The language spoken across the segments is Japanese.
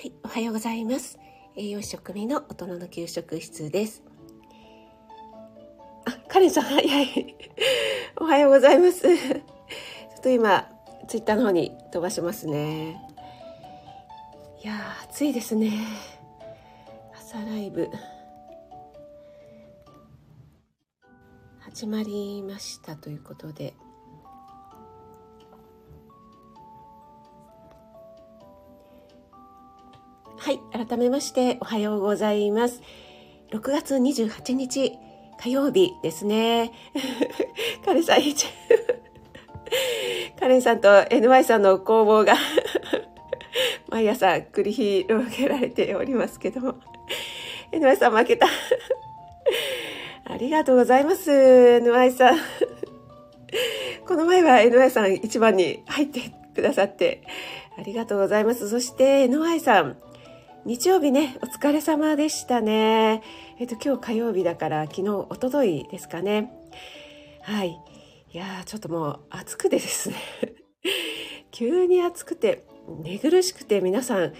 はい、おはようございます。栄養士食味の大人の給食室です。あ、カレンさん、はい、はい。おはようございます。ちょっと今、ツイッターの方に飛ばしますね。いやー、暑いですね。朝ライブ。始まりましたということで。改めましておはようございます。6月28日火曜日ですね。カレンさん、カレンさんと NY さんの攻防が 毎朝繰り広げられておりますけども。NY さん負けた。ありがとうございます、NY さん。この前は NY さん一番に入ってくださってありがとうございます。そして NY さん、日曜日ね、お疲れ様でしたね。えっ、と、今日火曜日だから、昨日、おとといですかね。はい。いやー、ちょっともう暑くてですね。急に暑くて、寝苦しくて、皆さん、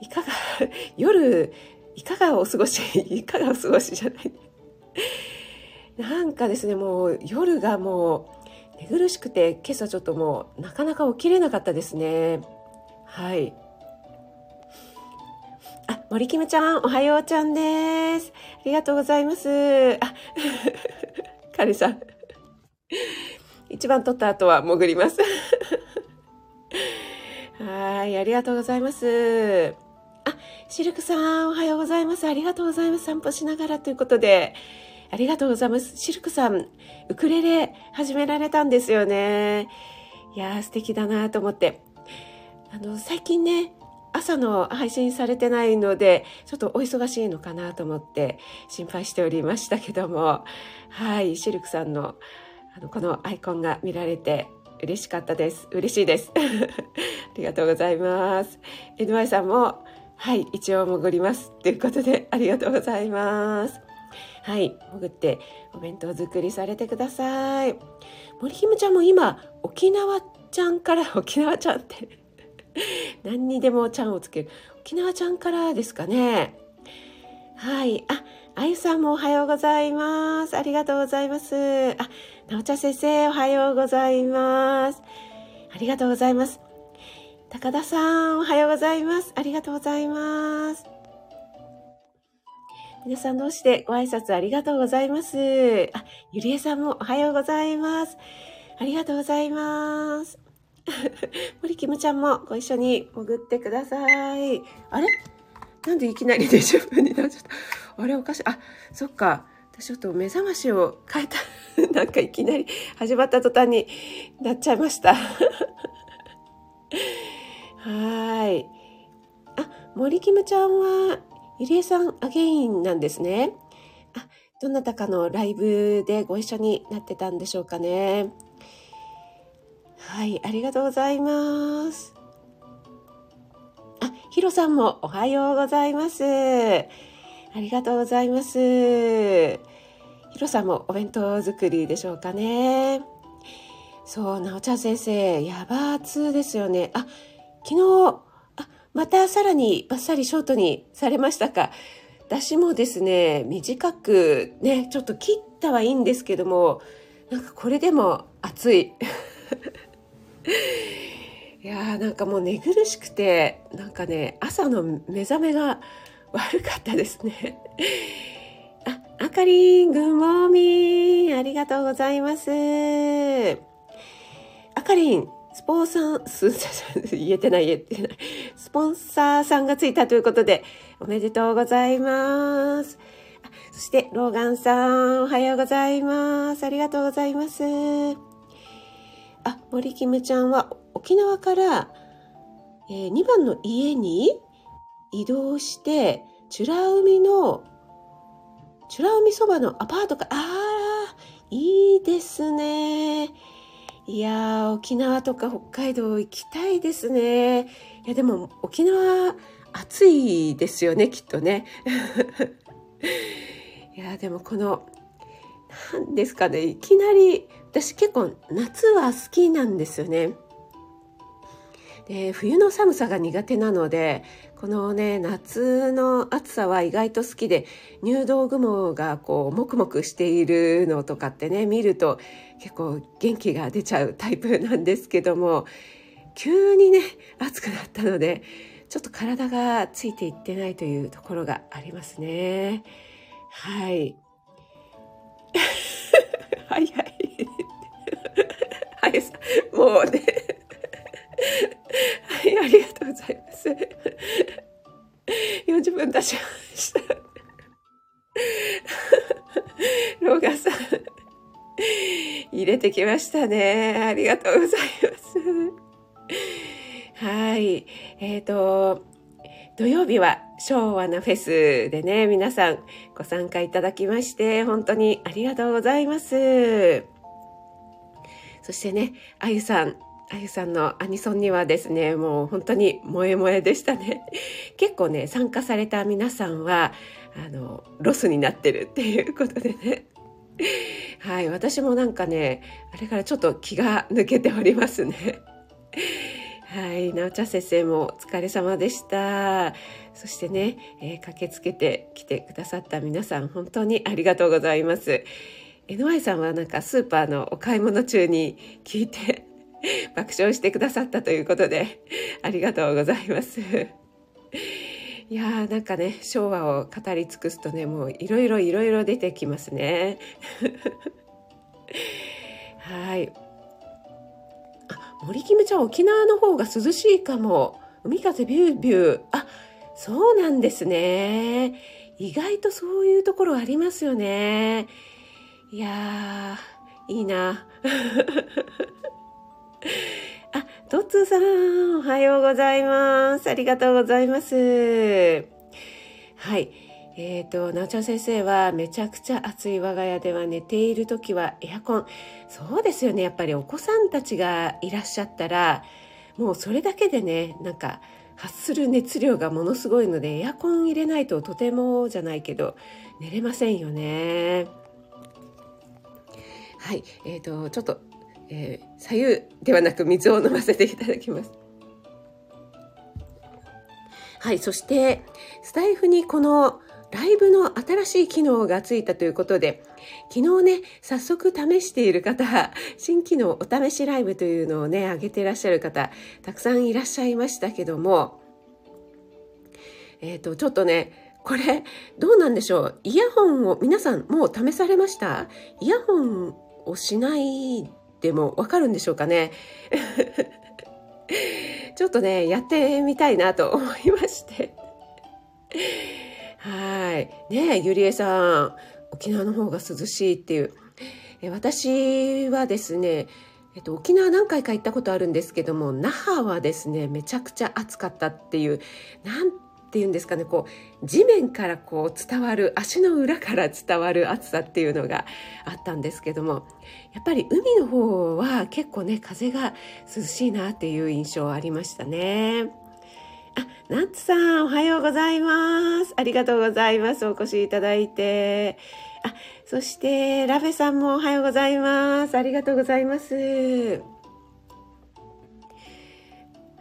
いかが、夜、いかがお過ごし、いかがお過ごしじゃない。なんかですね、もう夜がもう寝苦しくて、今朝ちょっともうなかなか起きれなかったですね。はい。森キムちゃん、おはようちゃんです。ありがとうございます。あ、カレさん。一番取った後は潜ります。はい、ありがとうございます。あ、シルクさん、おはようございます。ありがとうございます。散歩しながらということで。ありがとうございます。シルクさん、ウクレレ始められたんですよね。いやー、素敵だなと思って。あの、最近ね、朝の配信されてないので、ちょっとお忙しいのかなと思って心配しておりましたけども、はい、シルクさんの、あの、このアイコンが見られて嬉しかったです。嬉しいです。ありがとうございます。NY さんも、はい、一応潜ります。ということで、ありがとうございます。はい、潜ってお弁当作りされてください。森ひむちゃんも今、沖縄ちゃんから、沖縄ちゃんって、何にでもちゃんをつける。沖縄ちゃんからですかね。はい。あ、あゆさんもおはようございます。ありがとうございます。あ、なおちゃん先生おはようございます。ありがとうございます。高田さんおはようございます。ありがとうございます。皆さん同士でご挨拶ありがとうございます。あ、ゆりえさんもおはようございます。ありがとうございます。森キムちゃんもご一緒に潜ってください。あれ？なんでいきなり20分になっちゃった？あれおかしい。あ、そっか。私ちょっと目覚ましを変えた。なんかいきなり始まった途端になっちゃいました。はい。あ、森キムちゃんは、ゆりえさんアゲインなんですね。あ、どなたかのライブでご一緒になってたんでしょうかね。はい、ありがとうございます。あ、ヒロさんもおはようございます。ありがとうございます。ヒロさんもお弁当作りでしょうかね。そう、なおちゃん先生、やばーですよね。あ、昨日、あ、またさらにバッサリショートにされましたか。私もですね、短くね、ちょっと切ったはいいんですけども、なんかこれでも暑い。いやーなんかもう寝苦しくてなんかね朝の目覚めが悪かったですね。ああかりんぐんもーみーありがとうございます。あかりんスポンサーす言えてない言えてない。スポンサーさんがついたということでおめでとうございます。そしてローガンさんおはようございます。ありがとうございます。あ、森キムちゃんは沖縄から、えー2番の家に移動して、美ら海の、美ら海そばのアパートか、ああ、いいですね。いや、沖縄とか北海道行きたいですね。いや、でも沖縄暑いですよね、きっとね。いや、でもこの、なんですかね、いきなり、私結構夏は好きなんですよね。で冬の寒さが苦手なのでこのね夏の暑さは意外と好きで入道雲がこうもくもくしているのとかってね見ると結構元気が出ちゃうタイプなんですけども急にね暑くなったのでちょっと体がついていってないというところがありますね。はい。はいはい。きましたね。ありがとうございます。はい。えっ、ー、と、土曜日は昭和なフェスでね、皆さんご参加いただきまして、本当にありがとうございます。そしてね、あゆさん、あゆさんのアニソンにはですね、もう本当に萌え萌えでしたね。結構ね、参加された皆さんは、あの、ロスになってるっていうことでね。はい、私もなんかね、あれからちょっと気が抜けておりますね。はい、なおちゃん先生もお疲れ様でした。そしてね、えー、駆けつけて来てくださった皆さん、本当にありがとうございます。NY さんはなんかスーパーのお買い物中に聞いて爆笑してくださったということで、ありがとうございます。いやーなんかね、昭和を語り尽くすとね、もういろいろいろいろ出てきますね。はい。あ、森キムちゃん沖縄の方が涼しいかも。海風ビュービュー。あ、そうなんですね。意外とそういうところありますよね。いやー、いいな。あ、トッツーさん、はようございます。ありがとうございます。はい。えっ、ー、と、なおちゃん先生は、めちゃくちゃ暑い我が家では寝ている時はエアコン。そうですよね。やっぱりお子さんたちがいらっしゃったら、もうそれだけでね、なんか、発する熱量がものすごいので、エアコン入れないととてもじゃないけど、寝れませんよね。はい。えっ、ー、と、ちょっとえー、左右ではなく水を飲ませていただきます。はい、そしてスタイフにこのライブの新しい機能がついたということで、昨日ね、早速試している方、新機能お試しライブというのをね、上げていらっしゃる方、たくさんいらっしゃいましたけども、えっ、ー、と、ちょっとね、これ、どうなんでしょう？イヤホンを、皆さんもう試されました？イヤホンをしないでもわかるんでしょうかね？ちょっとね、やってみたいなと思いまして。はい。ね、ゆりえさん、沖縄の方が涼しいっていう。え私はですね、えっと、沖縄何回か行ったことあるんですけども、那覇はですね、めちゃくちゃ暑かったっていう、なんっていうんですかねこう地面からこう伝わる足の裏から伝わる暑さっていうのがあったんですけどもやっぱり海の方は結構ね風が涼しいなっていう印象ありましたね。あ、ナッツさん、おはようございます。ありがとうございます。お越しいただいて。あ、そして、ラフェさんもおはようございます。ありがとうございます。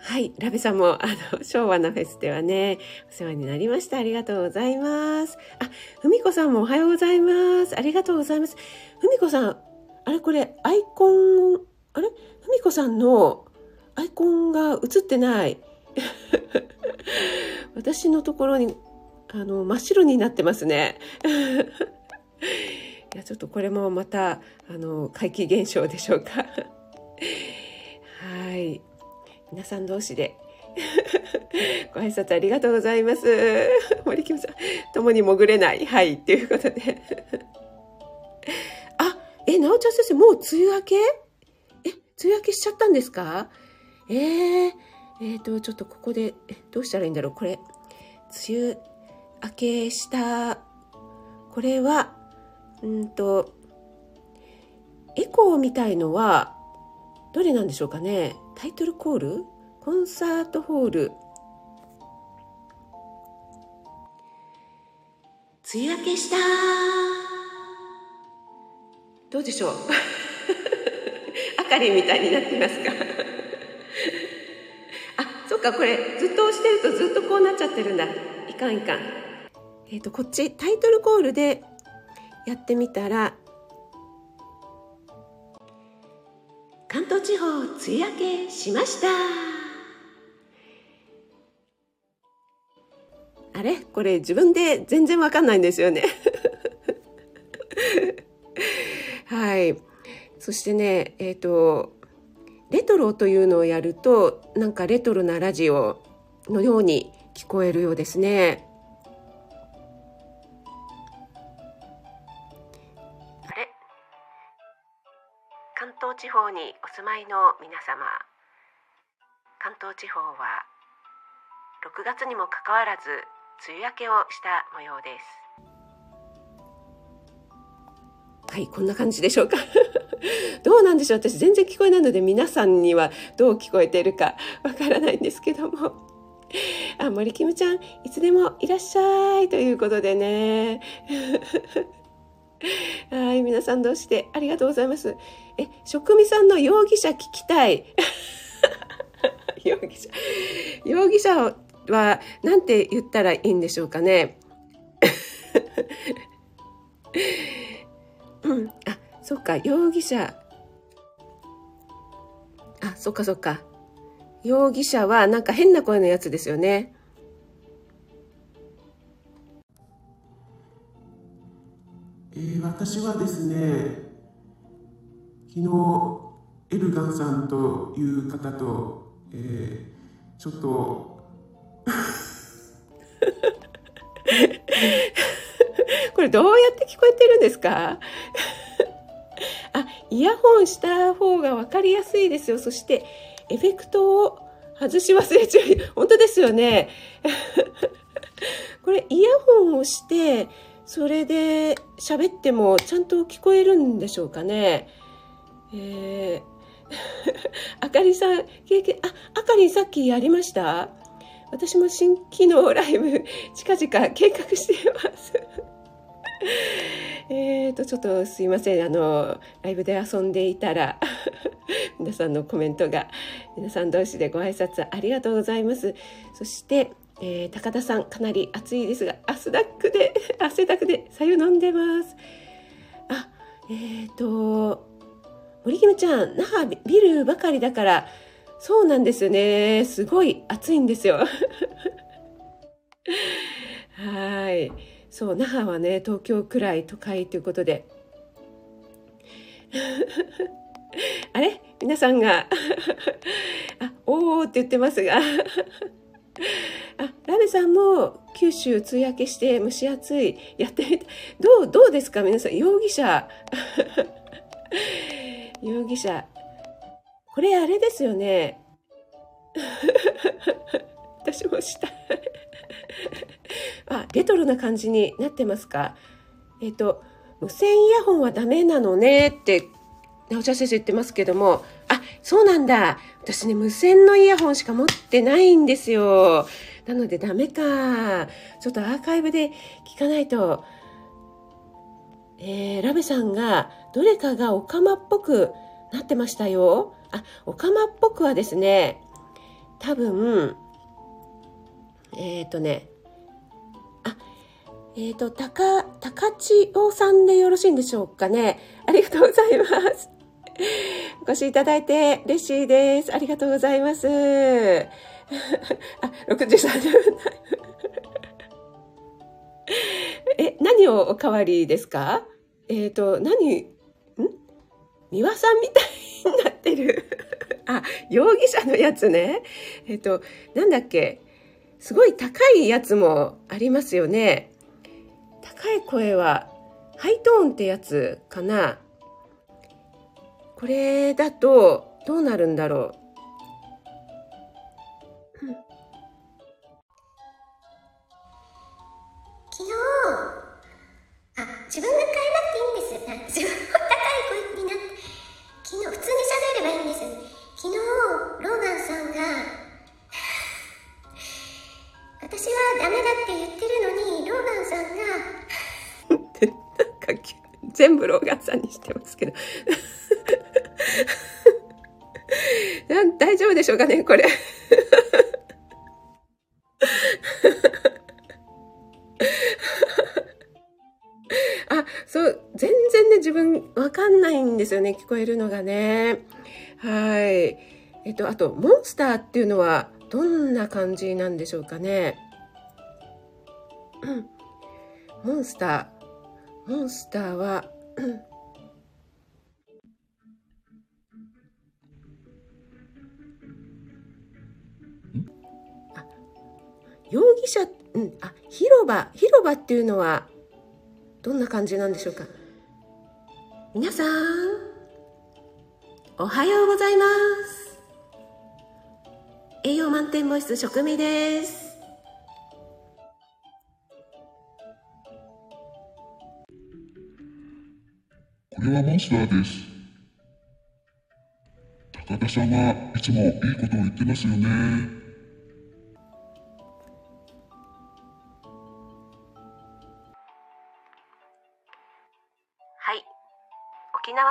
はい。ラベさんも、あの、昭和のフェスではね、お世話になりました。ありがとうございます。あ、ふみこさんもおはようございます。ありがとうございます。ふみこさん、あれこれ、アイコン、あれ？ふみこさんのアイコンが映ってない。私のところに、あの、真っ白になってますね。いや、ちょっとこれもまた、あの、怪奇現象でしょうか。はい。皆さん同士で。ご挨拶ありがとうございます。森木さん、共に潜れない。はい、っていうことで。あ、え、なおちゃん先生、もう梅雨明け？え、梅雨明けしちゃったんですか？えー、えーと、ちょっとここで、え、どうしたらいいんだろう？これ、梅雨明けした、これは、うんと、エコーみたいのは、どれなんでしょうかね？タイトルコール？コンサートホール。梅雨明けした。どうでしょう？あかりみたいになってますか？あかこれずっと押してるとずっとこうなっちゃってるんだ。いかんいかん。えっ、ー、とこっちタイトルコールでやってみたら関東地方梅雨明けしました。あれ？これ自分で全然わかんないんですよね。はい。そしてねえっ、ー、とレトロというのをやるとなんかレトロなラジオのように聞こえるようですね。方にお住まいの皆様関東地方は6月にもかかわらず梅雨明けをした模様です。はいこんな感じでしょうか どうなんでしょう私全然聞こえないので皆さんにはどう聞こえているか わからないんですけども。あ、森キムちゃん、いつでもいらっしゃいということでね。はい、皆さんどうしてありがとうございます。え、職味さんの容疑者聞きたい。容疑者。容疑者は何て言ったらいいんでしょうかね。うん、あ、そっか、容疑者。あ、そっかそっか。容疑者はなんか変な声のやつですよね。えー、私はですね、昨日、エルガンさんという方と、えー、ちょっと これどうやって聞こえてるんですか？あイヤホンした方が分かりやすいですよ。そして、エフェクトを外し忘れちゃう。本当ですよね。これ、イヤホンをして、それで喋ってもちゃんと聞こえるんでしょうかね。えー、あかりさん、経験、あ、あかりさっきやりました？私も新機能ライブ、近々計画しています。えーと、ちょっとすいません。あの、ライブで遊んでいたら皆さんのコメントが、皆さん同士でご挨拶ありがとうございます。そして、えー、高田さん、かなり暑いですが、アスダックで、汗だくで、さゆ飲んでます。あ、えっ、ー、と、森キムちゃん、那覇ビルばかりだから、そうなんですよね。すごい暑いんですよ。はい。そう那覇はね東京くらい都会ということで あれ？皆さんがあおーって言ってますがあラベさんも九州梅雨明けして蒸し暑いやってみたどうどうですか皆さん容疑者。容疑者。これあれですよね。私もした。あ、レトロな感じになってますか。えっ、と、無線イヤホンはダメなのねって、直ちゃん先生言ってますけども、そうなんだ。私ね、無線のイヤホンしか持ってないんですよ。なのでダメか。ちょっとアーカイブで聞かないと。えー、ラベさんが、どれかがオカマっぽくなってましたよ。あ、オカマっぽくはですね、多分、えっ、ー、とね、あえっ、ー、と、高、高千代さんでよろしいんでしょうかね。ありがとうございます。お越しいただいて嬉しいです。ありがとうございます。あ、63分。え、何をおかわりですか？えっ、ー、と、何、ん？三輪さんみたいになってる。あ、容疑者のやつね。えっ、ー、と、なんだっけ？すごい高いやつもありますよね。高い声はハイトーンってやつかなこれだとどうなるんだろう、昨日あ自分が変えなくていいんです。自分の高い声になって昨日普通に喋ればいいんです。昨日ローガンさんが私はダメだって言ってるのにローガンさんが 全部ローガンさんにしてますけど大丈夫でしょうかねこれ あ、そう、全然ね、自分わかんないんですよね、聞こえるのがね。はい。えっと、あと、モンスターっていうのはどんな感じなんでしょうかね。うんモンスター。モンスターは、うん容疑者、うん、あ、広場、広場っていうのは、どんな感じなんでしょうか？皆さん、おはようございます。栄養満点ボイス食味です。これはモンスターです。高田さんはいつもいいことを言ってますよね。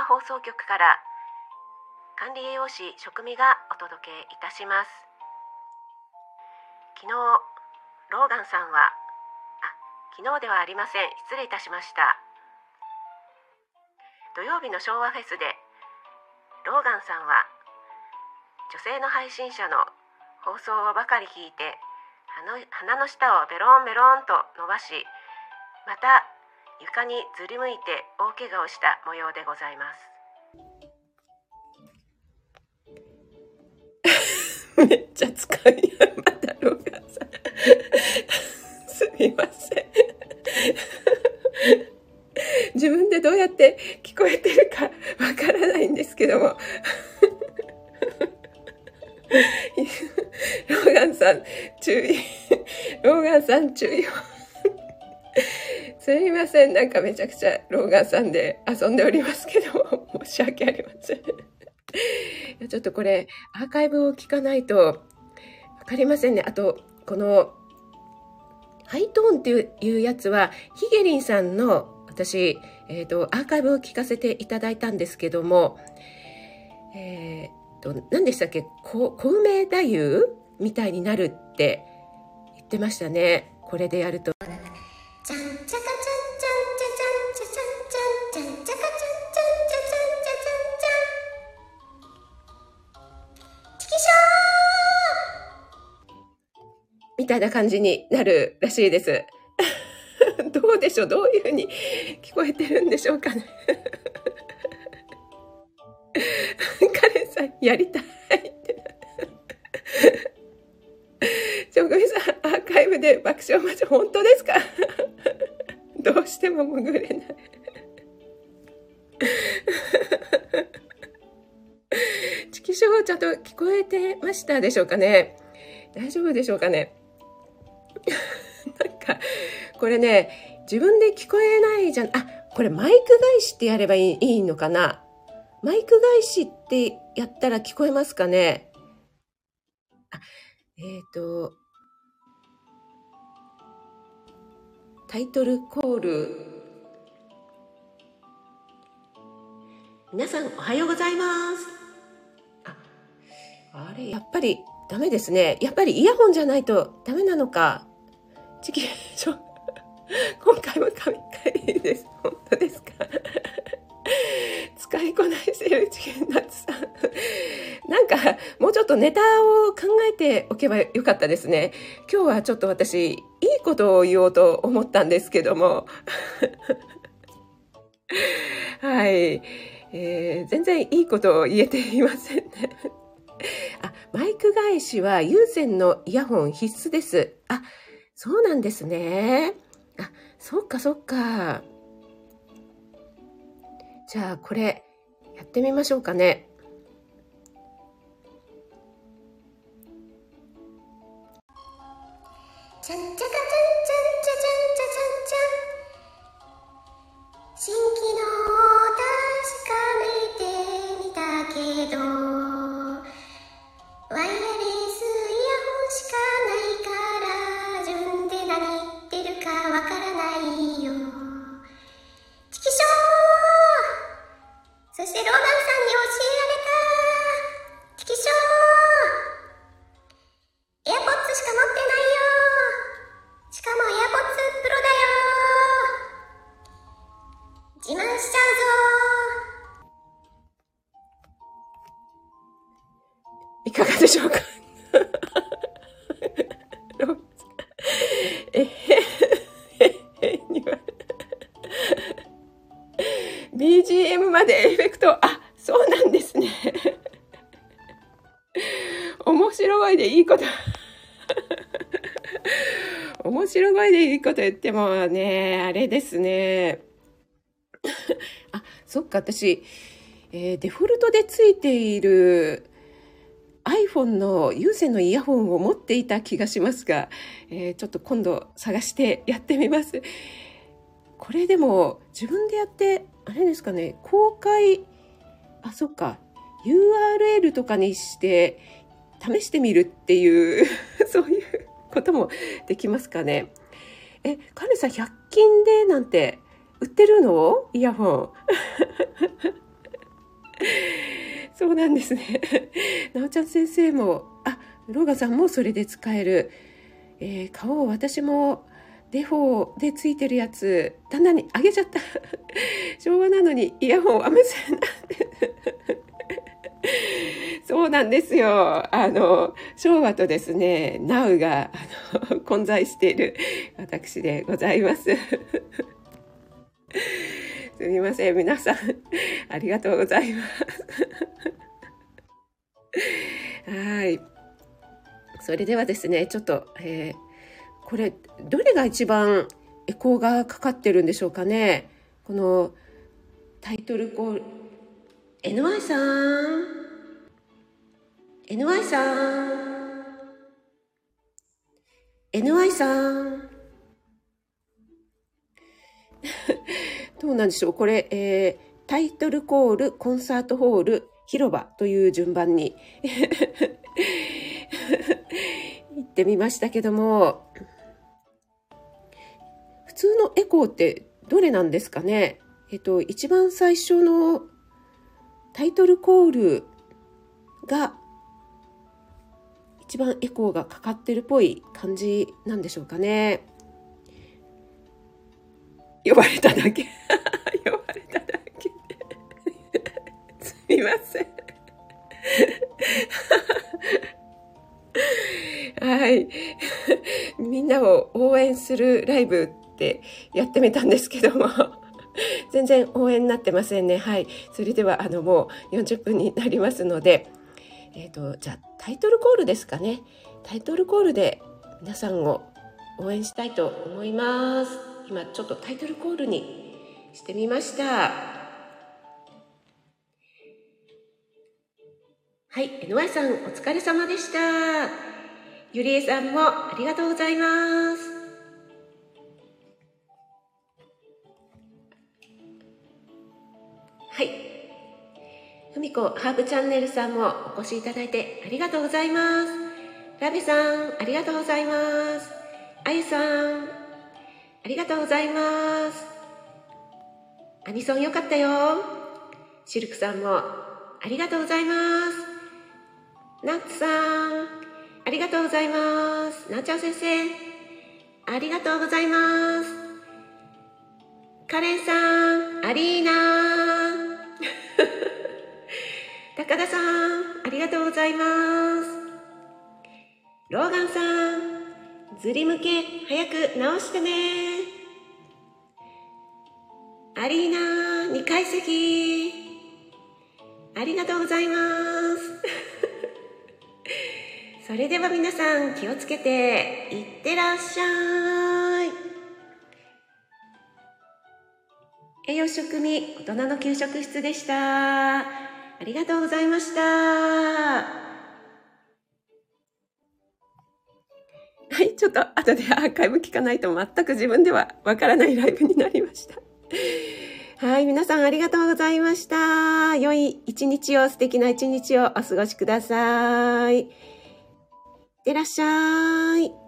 放送局から管理栄養士食味がお届けいたします。昨日、ローガンさんは、あ、昨日ではありません。失礼いたしました。土曜日の昭和フェスで、ローガンさんは、女性の配信者の放送をばかり聞いて、鼻の鼻の下をベロンベロンと伸ばし、また床にずりむいて大怪我をした模様でございます。めっちゃ使いまたローガンさん。すみません。自分でどうやって聞こえてるかわからないんですけども。ローガンさん、注意。ローガンさん、注意を。すみません。なんかめちゃくちゃローガンさんで遊んでおりますけど、申し訳ありません。ちょっとこれ、アーカイブを聞かないとわかりませんね。あと、この、ハイトーンっていうやつは、ヒゲリンさんの私、えっ、と、アーカイブを聞かせていただいたんですけども、えっ、と、何でしたっけ？こ小梅太夫みたいになるって言ってましたね。これでやると。みたいな感じになるらしいです。どうでしょう？どういうふうに聞こえてるんでしょうかね？カレンさん、やりたいって。職人さん、アーカイブで爆笑魔女、本当ですか？どうしても潜れない。チキショーちゃんと聞こえてましたでしょうかね？大丈夫でしょうかね、これね、自分で聞こえないじゃん。あ、これマイク返しってやればいいいいのかな？マイク返しってやったら聞こえますかね？あ、えっ、ー、と、タイトルコール。皆さんおはようございます。あ、あれ、やっぱりダメですね。やっぱりイヤホンじゃないとダメなのか。チキショ今回も神回です。本当ですか？使いこなしてるチキンナッツさん。なんか、もうちょっとネタを考えておけばよかったですね。今日はちょっと私、いいことを言おうと思ったんですけども。はい。えー全然いいことを言えていませんね。あ、マイク返しは有線のイヤホン必須です。あ、そうなんですね。あ、そっかそっか。じゃあこれやってみましょうかね。いかがでしょうか？えへへへには BGM までエフェクト、あ、そうなんですね。面白声でいいこと。面白声でいいこと言ってもね、あれですね。あ、そっか、私、えーデフォルトでついている iPhone の有線のイヤホンを持っていた気がしますが、えーちょっと今度探してやってみます。これでも自分でやって、あれですかね、公開、あ、そっか、URL とかにして試してみるっていう、そういうこともできますかね。え、カネさん100均でなんて売ってるの？イヤホン。そうなんですね。なおちゃん先生も、あ、ローガさんもそれで使える。えー、顔を私もデフォーでついてるやつ、旦那にあげちゃった。昭和なのにイヤホンは無線なんで。そうなんですよ。あの、昭和とですね、ナウがあの混在している私でございます。すみません。皆さん、ありがとうございます。はい。それではですね、ちょっと、えーこれ、どれが一番エコーがかかってるんでしょうかね？このタイトルコール、NY さん NY さん NY さん どうなんでしょうこれ、えータイトルコール、コンサートホール、広場という順番に 行ってみましたけども、普通のエコーってどれなんですかね？えっと、一番最初のタイトルコールが一番エコーがかかってるっぽい感じなんでしょうかね？呼ばれただけ。呼ばれただけ。すみません。はい。みんなを応援するライブってやってみたんですけども、全然応援になってませんね。はい。それでは、あの、もう40分になりますので、えっ、と、じゃあタイトルコールですかね。タイトルコールで皆さんを応援したいと思います。今ちょっとタイトルコールにしてみました。はい、NY さんお疲れ様でした。ゆりえさんもありがとうございます。はい。ふみこハーブチャンネルさんもお越しいただいてありがとうございます。ラベさん、ありがとうございます。あゆさん、ありがとうございます。アニソンよかったよ。シルクさんもありがとうございます。ナッツさん、ありがとうございます。なっちゃん先生、ありがとうございます。カレンさん、アリーナ 高田さん、ありがとうございます。ローガンさん、ずり向け早く直してね。アリーナ2階席、ありがとうございます。それでは皆さん気をつけていってらっしゃい。栄養食味大人の給食室でした。ありがとうございました。はい、ちょっと後でアーカイブ聞かないと全く自分ではわからないライブになりました。はい、皆さんありがとうございました。良い一日を、素敵な一日をお過ごしください。いってらっしゃい。